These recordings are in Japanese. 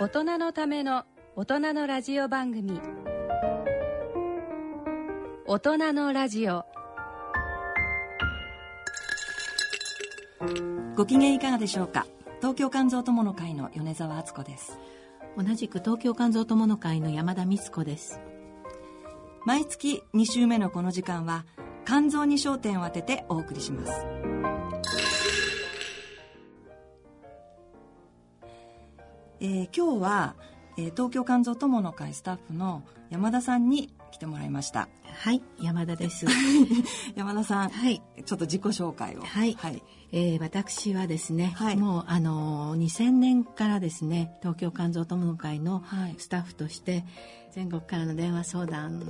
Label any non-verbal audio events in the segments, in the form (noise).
大人のための大人のラジオ番組。大人のラジオ。ご機嫌いかがでしょうか？東京肝臓友の会の米沢敦子です。同じく東京肝臓友の会の山田光子です。毎月2週目のこの時間は肝臓に焦点を当ててお送りしますえー今日は、えー東京肝臓友の会スタッフの山田さんに来てもらいました。はい山田です。(laughs) 山田さん、はい。ちょっと自己紹介を。はい、はい、えー私はですね、はい。もうあのー2000年からですね東京肝臓友の会のはい。スタッフとして全国からの電話相談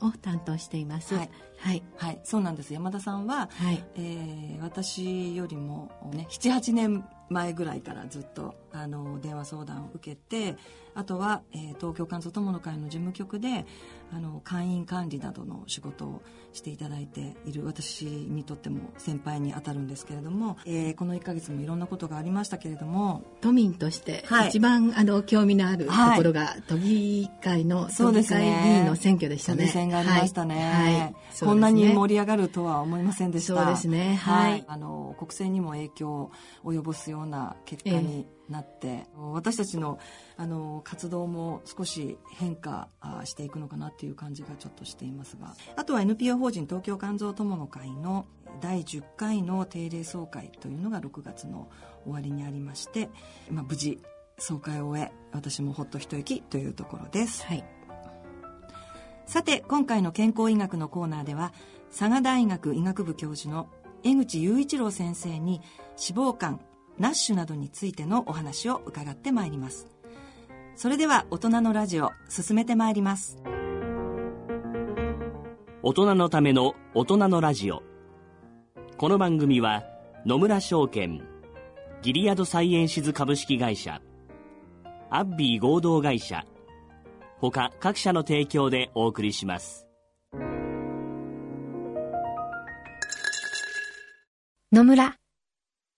を担当しています。はい。はい。はい。そうなんです。山田さんは、はい。えー私よりもね78年前ぐらいからずっとあの電話相談を受けてあとは、えー東京肝臓友の会の事務局であの会員管理などの仕事をしていただいている私にとっても先輩に当たるんですけれども、えーこの1ヶ月もいろんなことがありましたけれども都民としてはい。一番、あの興味のあるとはい。ころが都議会の都議会議員の選挙でしたね。選がありましたね、はい。はい。こんなに盛り上がるとは思いませんでした。そうですね。はい。あの国政にも影響を及ぼすような結果になって、私たちのあの活動も少し変化あしていくのかなっていう感じがちょっとしていますが。あとは NPO 法人東京肝臓友の会の第10回の定例総会というのが6月の終わりにありまして、まあ、無事総会を終え私もほっと一息というところです。はい。さて今回の健康医学のコーナーでは佐賀大学医学部教授の江口雄一郎先生に脂肪肝ナッシュなどについてのお話を伺ってまいります。それでは大人のラジオ進めてまいります。大人のための大人のラジオ。この番組は野村証券ギリアドサイエンシズ株式会社アッビー合同会社他各社の提供でお送りします。野村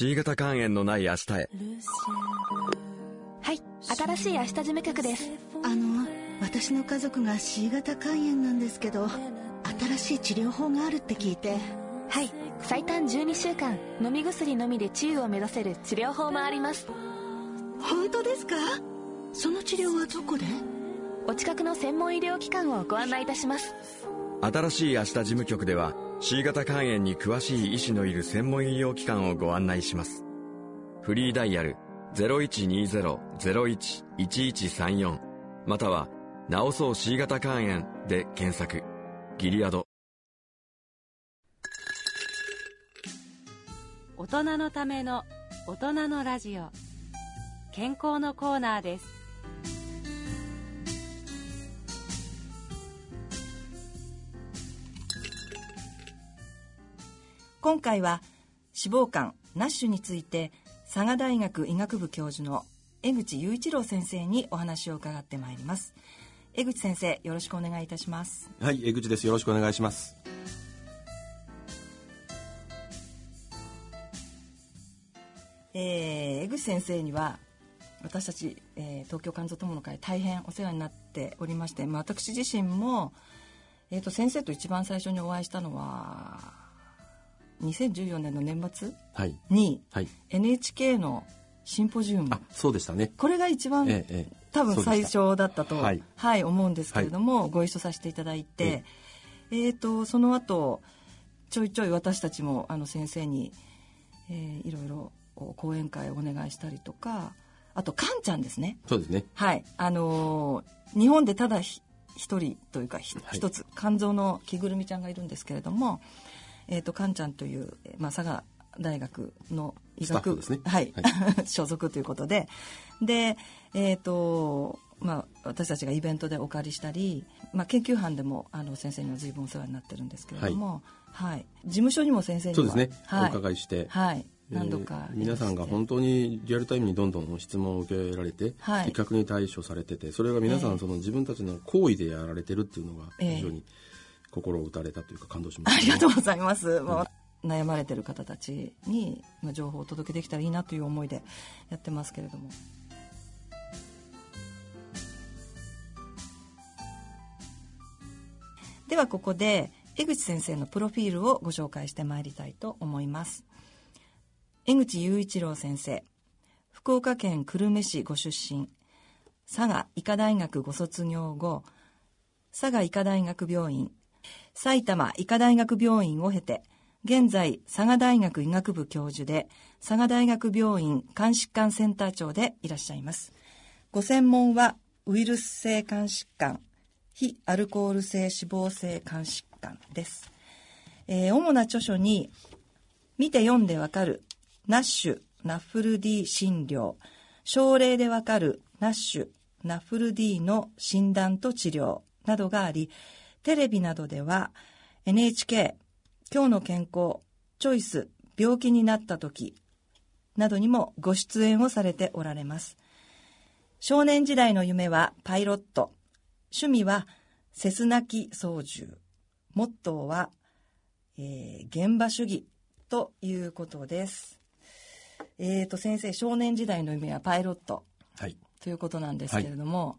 C 型肝炎のない明日へ。はい新しい明日事務局です。あの私の家族が C 型肝炎なんですけど新しい治療法があるって聞いて。はい最短12週間飲み薬のみで治癒を目指せる治療法もあります。本当ですか？その治療はどこで？お近くの専門医療機関をご案内いたします。新しい明日事務局では C 型肝炎に詳しい医師のいる専門医療機関をご案内します。フリーダイヤル0120-01-1134または「なおそう C 型肝炎」で検索。ギリアド。大人のための大人のラジオ。健康のコーナーです。今回は脂肪肝ナッシュについて佐賀大学医学部教授の江口雄一郎先生にお話を伺ってまいります江口先生よろしくお願いいたしますはい、江口です。よろしくお願いします。えー江口先生には私たち、えー東京肝臓友の会大変お世話になっておりまして、まあ、私自身も、えー、と先生と一番最初にお会いしたのは2014年の年末はい。にはい。NHK のシンポジウムあ、そうでしたね。これが一番ええ、ええ。多分最初だったと、ははいい思うんですけれども、ご一緒させていただいて、えー、とその後ちょいちょい私たちもあの先生に、えーいろいろ講演会をお願いしたりとかあとカンちゃんですねそうですねはいあのー日本でただひ一人というかひはい一つ肝臓の着ぐるみちゃんがいるんですけれども、えー、とカンちゃんという、えーまあ、佐賀大学の医学フですね。はい、(laughs) 所属ということで。でえっ、とまあ私たちがイベントでお借りしたり、まあ、研究班でもあの先生には随分お世話になってるんですけれども、はい。事務所にも先生にはそうですね、はい、お伺いして、はい。えー何度か皆さんが本当にリアルタイムにどんどん質問を受けられて、はい。的確に対処されててそれが皆さええ。んその自分たちの行為でやられてるっていうのがええ。非常に心を打たれたというか感動しまあした、りがとうございます、まあ悩まれてる方たちにまあ情報をお届けできたらいいなという思いでやってますけれども。ではここで江口先生のプロフィールをご紹介してまいりたいと思います。江口雄一郎先生福岡県久留米市ご出身。佐賀医科大学ご卒業後佐賀医科大学病院埼玉医科大学病院を経て現在佐賀大学医学部教授で佐賀大学病院肝疾患センター長でいらっしゃいます。ご専門はウイルス性肝疾患非アルコール性脂肪性肝疾患です、えー主な著書に見て読んでわかるナッシュナッフル D 診療症例でわかるナッシュナッフル D の診断と治療などがありテレビなどでは NHK 今日の健康チョイス病気になった時などにもご出演をされておられます。少年時代の夢はパイロット。趣味はセスナ機操縦。モットーは、えー現場主義ということです。えー、と先生少年時代の夢はパイロット。はい。ということなんですけれども、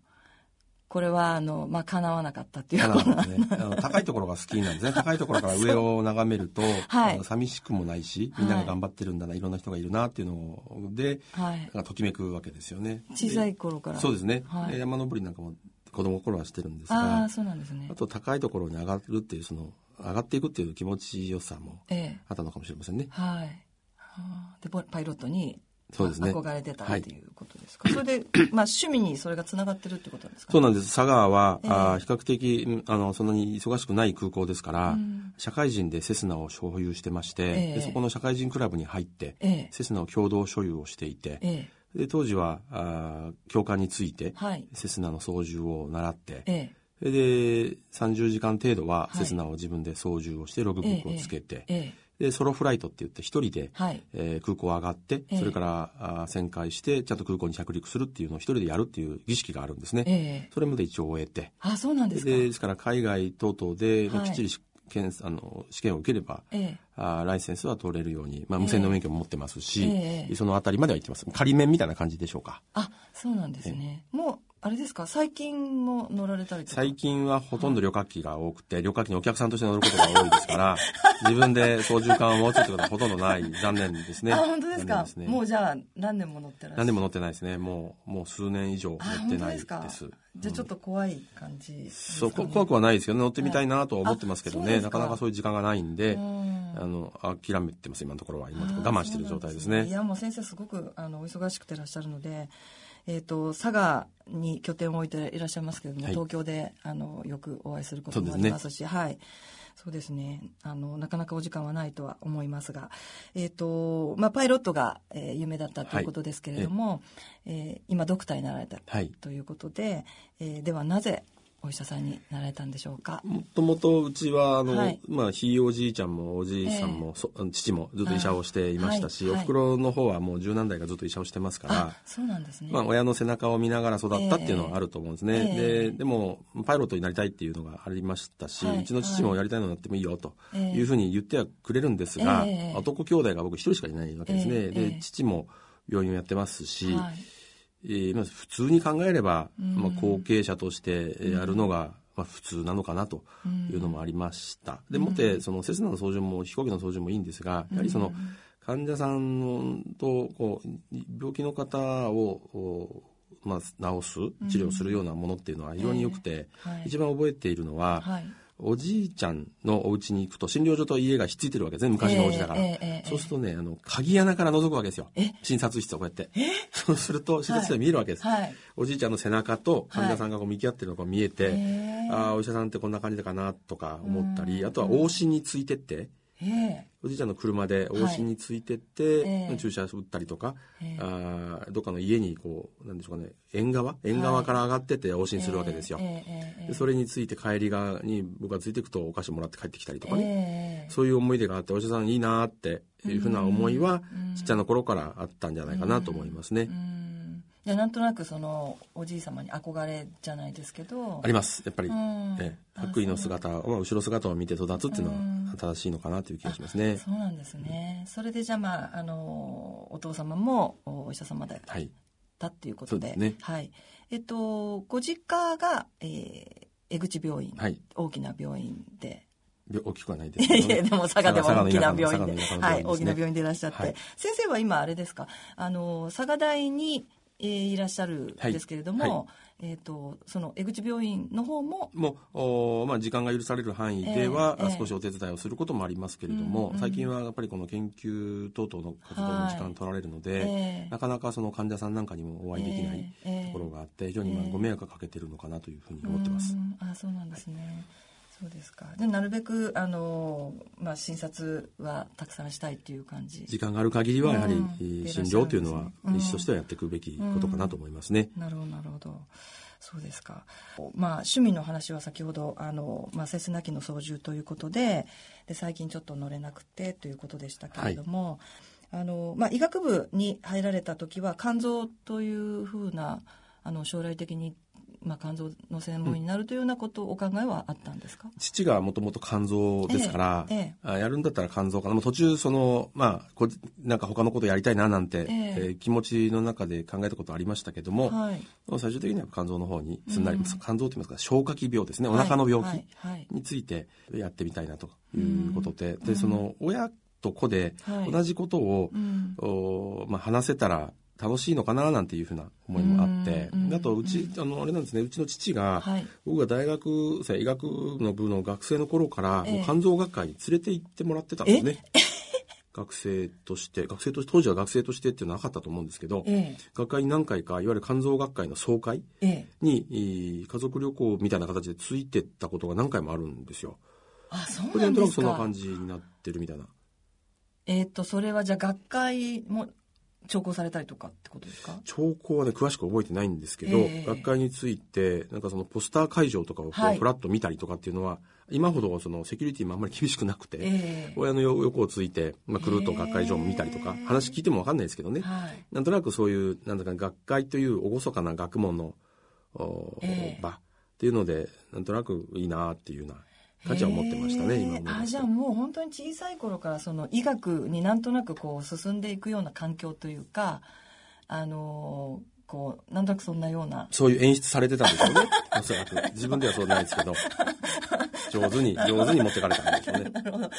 これはあの、まあ、叶わなかったっていうたことだですね、あの高いところが好きなんですね。(laughs) 高いところから上を眺めると、はい。寂しくもないし、みんなが頑張ってるんだな、いろんな人がいるなっていうので、はい。ときめくわけですよね。小さい頃から。そうですね、はい。で山登りなんかも子供の頃はしてるんですあがあそうなんですね。あと高いところに上がるっていうその上がっていくっていう気持ちよさもええ。あったのかもしれませんね。はい。はあでパパイロットにそうですね。憧れてたっていうことですか、それで、(clears throat) まあ、趣味にそれがつながってるってことなんですか？そうなんです。佐賀は、ええ。あー比較的うんあのそんなに忙しくない空港ですから、うん。社会人でセスナを所有してまして、ええ。でそこの社会人クラブに入って、ええ。セスナを共同所有をしていて、えで当時はあー教官について、はい。セスナの操縦を習って、ええ。で30時間程度ははい。セスナを自分で操縦をしてログブックをつけて、ええでソロフライトって言って一人で、はい。えー空港上がって、ええ。それからあー旋回してちゃんと空港に着陸するっていうのを一人でやるっていう儀式があるんですね。ええ。それまで一応終えて。あそうなんですか。でですから海外等々で、きっちりし検あの試験を受ければ、ええ。あーライセンスは取れるように、まあ、無線の免許も持ってますし、ええ。そのあたりまでは行ってます。仮免みたいな感じでしょうか。あそうなんですね。もうあれですか？最近も乗られたりとか？最近はほとんど旅客機が多くて、旅客機にお客さんとして乗ることが多いですから (laughs) 自分で操縦桿を持つってことはほとんどない残念ですね。あ本当ですか？ですね。もうじゃあ何年も乗ってらっしゃる？何年も乗ってないですね。もうもう数年以上乗あってないです。ですか？じゃあちょっと怖い感じですかね、そうこ怖くはないですけどね。乗ってみたいなとは思ってますけどね、はい。なかなかそういう時間がないんで、うん。あの諦めてます今のところは今のところ。我慢してる状態ですね。いやもう先生すごくあのお忙しくてらっしゃるので、えー、と佐賀に拠点を置いていらっしゃいますけれども、はい。東京であのよくお会いすることもありますしはい。そうですね。あのなかなかお時間はないとは思いますが、えーとまあ、パイロットが、えー夢だったということですけれども、えー今ドクターになられたはい。ということで、えーではなぜお医者さんになられたんでしょうか？もともとうちはあの、はい。まあ、ひいおじいちゃんもおじいさんも、そ父もずっと医者をしていましたし、あはい。おふくろの方はもう十何代がずっと医者をしてますからあ。そうなんですね、まあ、親の背中を見ながら育ったっていうのはあると思うんですね、ええ。ででもパイロットになりたいっていうのがありましたし、はいうちの父もやりたいのになってもいいよとええ。いうふうに言ってはくれるんですが、ええ。男兄弟が僕一人しかいないわけですね、ええ。ええ。で父も病院をやってますし、はいえーまあ、普通に考えれば、うん。まあ、後継者としてやるのが、まあ、普通なのかなというのもありました。でもってそのセスナの操縦も飛行機の操縦もいいんですがやはりその患者さんとこう病気の方をおまあ、治す治療するようなものっていうのは非常に良くて、一番覚えているのは、はいおじいちゃんのお家に行くと診療所と家がひっついてるわけですね昔のお家だから、ええええええ。そうするとねあの鍵穴から覗くわけですよ。え？診察室をこうやって。そうすると診察室で見えるわけです、はい。おじいちゃんの背中と患者さんがこう向き合ってるのが見えて、へえ。ああお医者さんってこんな感じかなとか思ったり、あとは往診についてって、ええ。おじいちゃんの車で往診についてって、ええ。注射打ったりとか、ええ。あーどっかの家にこうなんでしょうかね縁側？縁側から上がってって往診するわけですよ、ええええええでそれについて帰り側に僕がついていくとお菓子もらって帰ってきたりとかね、ええそういう思い出があってお医者さんいいなっていうふうな思いはちっちゃな頃からあったんじゃないかなと思いますね、うんいやなんとなくそのおじい様に憧れじゃないですけど。あります。やっぱり、うん。ええ。白衣の姿まあ後ろ姿を見て育つっていうのは正しいのかなという気がしますね、そうなんですね。それでじゃあまああのお父様もお医者様だはい。ったっていうことで。ね。はい。えっとご実家が、えー江口病院、はい。大きな病院で。び大きくはないですけど、いやでも佐賀でも大きな病院で、はい、大きな病院でいらっしゃって、はい。先生は今あれですか、あの佐賀大に、えーいらっしゃるんですけれども、はい。はえっ、とその江口病院の方も、もうおまあ、時間が許される範囲では、ええええ少しお手伝いをすることもありますけれども、うんうん。最近はやっぱりこの研究等々の活動に時間取られるので、ええなかなかその患者さんなんかにもお会いできないええところがあって非常にまあええご迷惑をかけてるのかなというふうに思ってます。うん。あそうなんですね。そうですか。でなるべくあのまあ診察はたくさんしたいっていう感じ。時間がある限りはやはり、うんえー診療というのはうん医師としてはやっていくべきことかなと思いますね。なるほどなるほど。そうですか。まあ趣味の話は先ほどあのまあセスナ機の操縦ということで、で最近ちょっと乗れなくてということでしたけれども、あのまあ医学部に入られた時は肝臓というふうなあの将来的にまあ肝臓の専門医になるというようなことお考えはあったんですか？父がもともと肝臓ですから、えええあやるんだったら肝臓かな。途中そのまあこなんか他のことやりたいななんて、ええ。えー気持ちの中で考えたことありましたけども、はい。最終的には肝臓の方にすんなり、うん。肝臓といいますか消化器病ですね。お腹の病はい気はい。についてやってみたいなということで、でその親と子ではい。同じことを、うん。おまあ、話せたら楽しいのかななんていうふうな思いもあって、あとうち、あのあれなんですね。うちの父が、はい。僕が大学生医学の部の学生の頃から、ええ。もう肝臓学会に連れて行ってもらってたんですね。(laughs) 学生として学生として当時は学生としてっていうのはなかったと思うんですけど、え学会に何回かいわゆる肝臓学会の総会にえー家族旅行みたいな形でついてったことが何回もあるんですよ。あそうなんですか。そんな感じになってるみたいな。えっ、とそれはじゃあ学会も聴講されたりとかってことですか？兆候はね詳しく覚えてないんですけど、ええ。学会についてなんかそのポスター会場とかをこうはい。フラッと見たりとかっていうのは、今ほどそのセキュリティもあんまり厳しくなくて、ええ。親の横をついて、まあ、くるっと学会場も見たりとか、へえ。話聞いても分かんないですけどね、はい。なんとなくそういうなんだか学会という厳かな学問の、場っていうのでなんとなくいいなっていうような感じは思ってましたね、今あじゃあもう本当に小さい頃からその医学になんとなくこう進んでいくような環境というかあのーこうなんとなくそんなような。そういう演出されてたんでしょうね。おそらく。自分ではそうないですけど上手に上手に持ってかれたんでしょうね。(laughs) なるほど。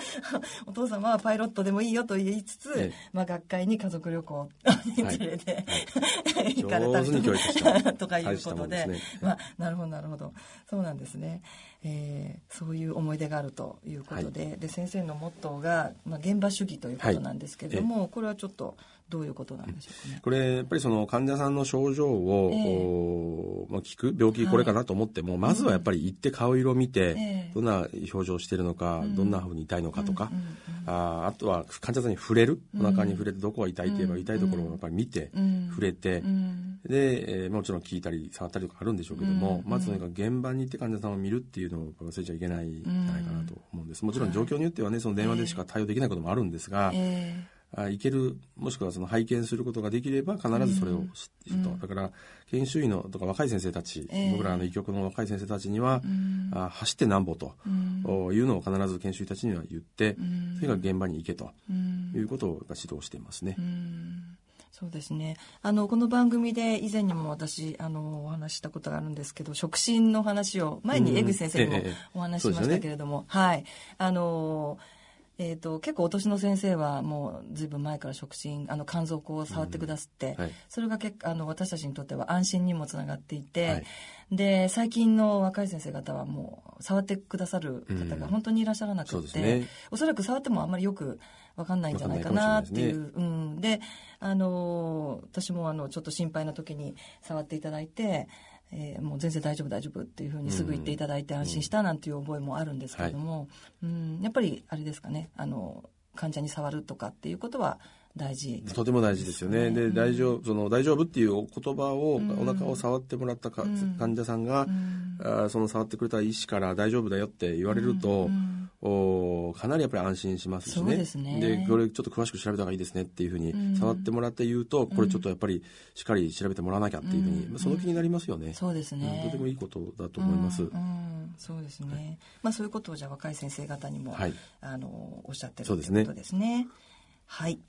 (laughs) お父様はパイロットでもいいよと言いつつ、ええ。まあ、学会に家族旅行に連れて、(laughs) 行かれた上手に教育したとかいうことで。ね。まあ、なるほどなるほど。そうなんですね、えーそういう思い出があるということで,、で先生のモットーが、まあ、現場主義ということなんですけれども、これはちょっとどういうことなんでしょうかね。これやっぱりその患者さんの症状を、ええ。おまあ、聞く病気これかなと思っても、まずはやっぱり行って顔色を見て、ええ。どんな表情をしているのか、うん。どんなふうに痛いのかとか、あーあとは患者さんに触れる？うん。お腹に触れてどこが痛いといえばうん痛いところをやっぱり見て、うん。触れて、うん。で、えーもちろん聞いたり触ったりとかあるんでしょうけども、うん。まずとにかく現場に行って患者さんを見るっていうのを忘れちゃいけないんじゃないかなと思うんです。もちろん状況によってはねその電話でしか対応できないこともあるんですが、えあ行けるもしくはその拝見することができれば必ずそれを知っていると、うんだから研修医のとか若い先生たち、ええ。僕らの医局の若い先生たちには、うん。あ走ってなんぼと、うん。おいうのを必ず研修医たちには言って、うん。それから現場に行けとうん。いうことを指導していますね。うん。そうですね。あのこの番組で以前にも私あのお話ししたことがあるんですけど触診の話を前に江口先生にもお話ししましたけれども、はい。あのえーと、結構お年の先生はもうずいぶん前から触診あの肝臓を触ってくださって、うんはい、それが結あの私たちにとっては安心にもつながっていて、はい、で最近の若い先生方はもう触ってくださる方が本当にいらっしゃらなくて、うんね、おそらく触ってもあんまりよく分かんないんじゃないかなっていう。ね、うん、であの私もあのちょっと心配な時に触っていただいてえー、もう全然大丈夫大丈夫っていうふうにすぐ言っていただいて安心したなんていう覚えもあるんですけれども、うん、うん、やっぱりあれですかねあの患者に触るとかっていうことは大事、とても大事ですよね。で、大丈夫、その大丈夫っていうお言葉を、お腹を触ってもらったか、患者さんが、あその触ってくれた医師から大丈夫だよって言われると、おかなりやっぱり安心しますしね。でねで、これちょっと詳しく調べた方がいいですねっていうふうに、触ってもらって言うと、これちょっとやっぱりしっかり調べてもらわなきゃっていうふうに、まあ、その気になりますよね。そうですね。とてもいいことだと思います。そうですね。はい、まあそういうことをじゃあ若い先生方にも、はい、あのおっしゃってるということですね。はい。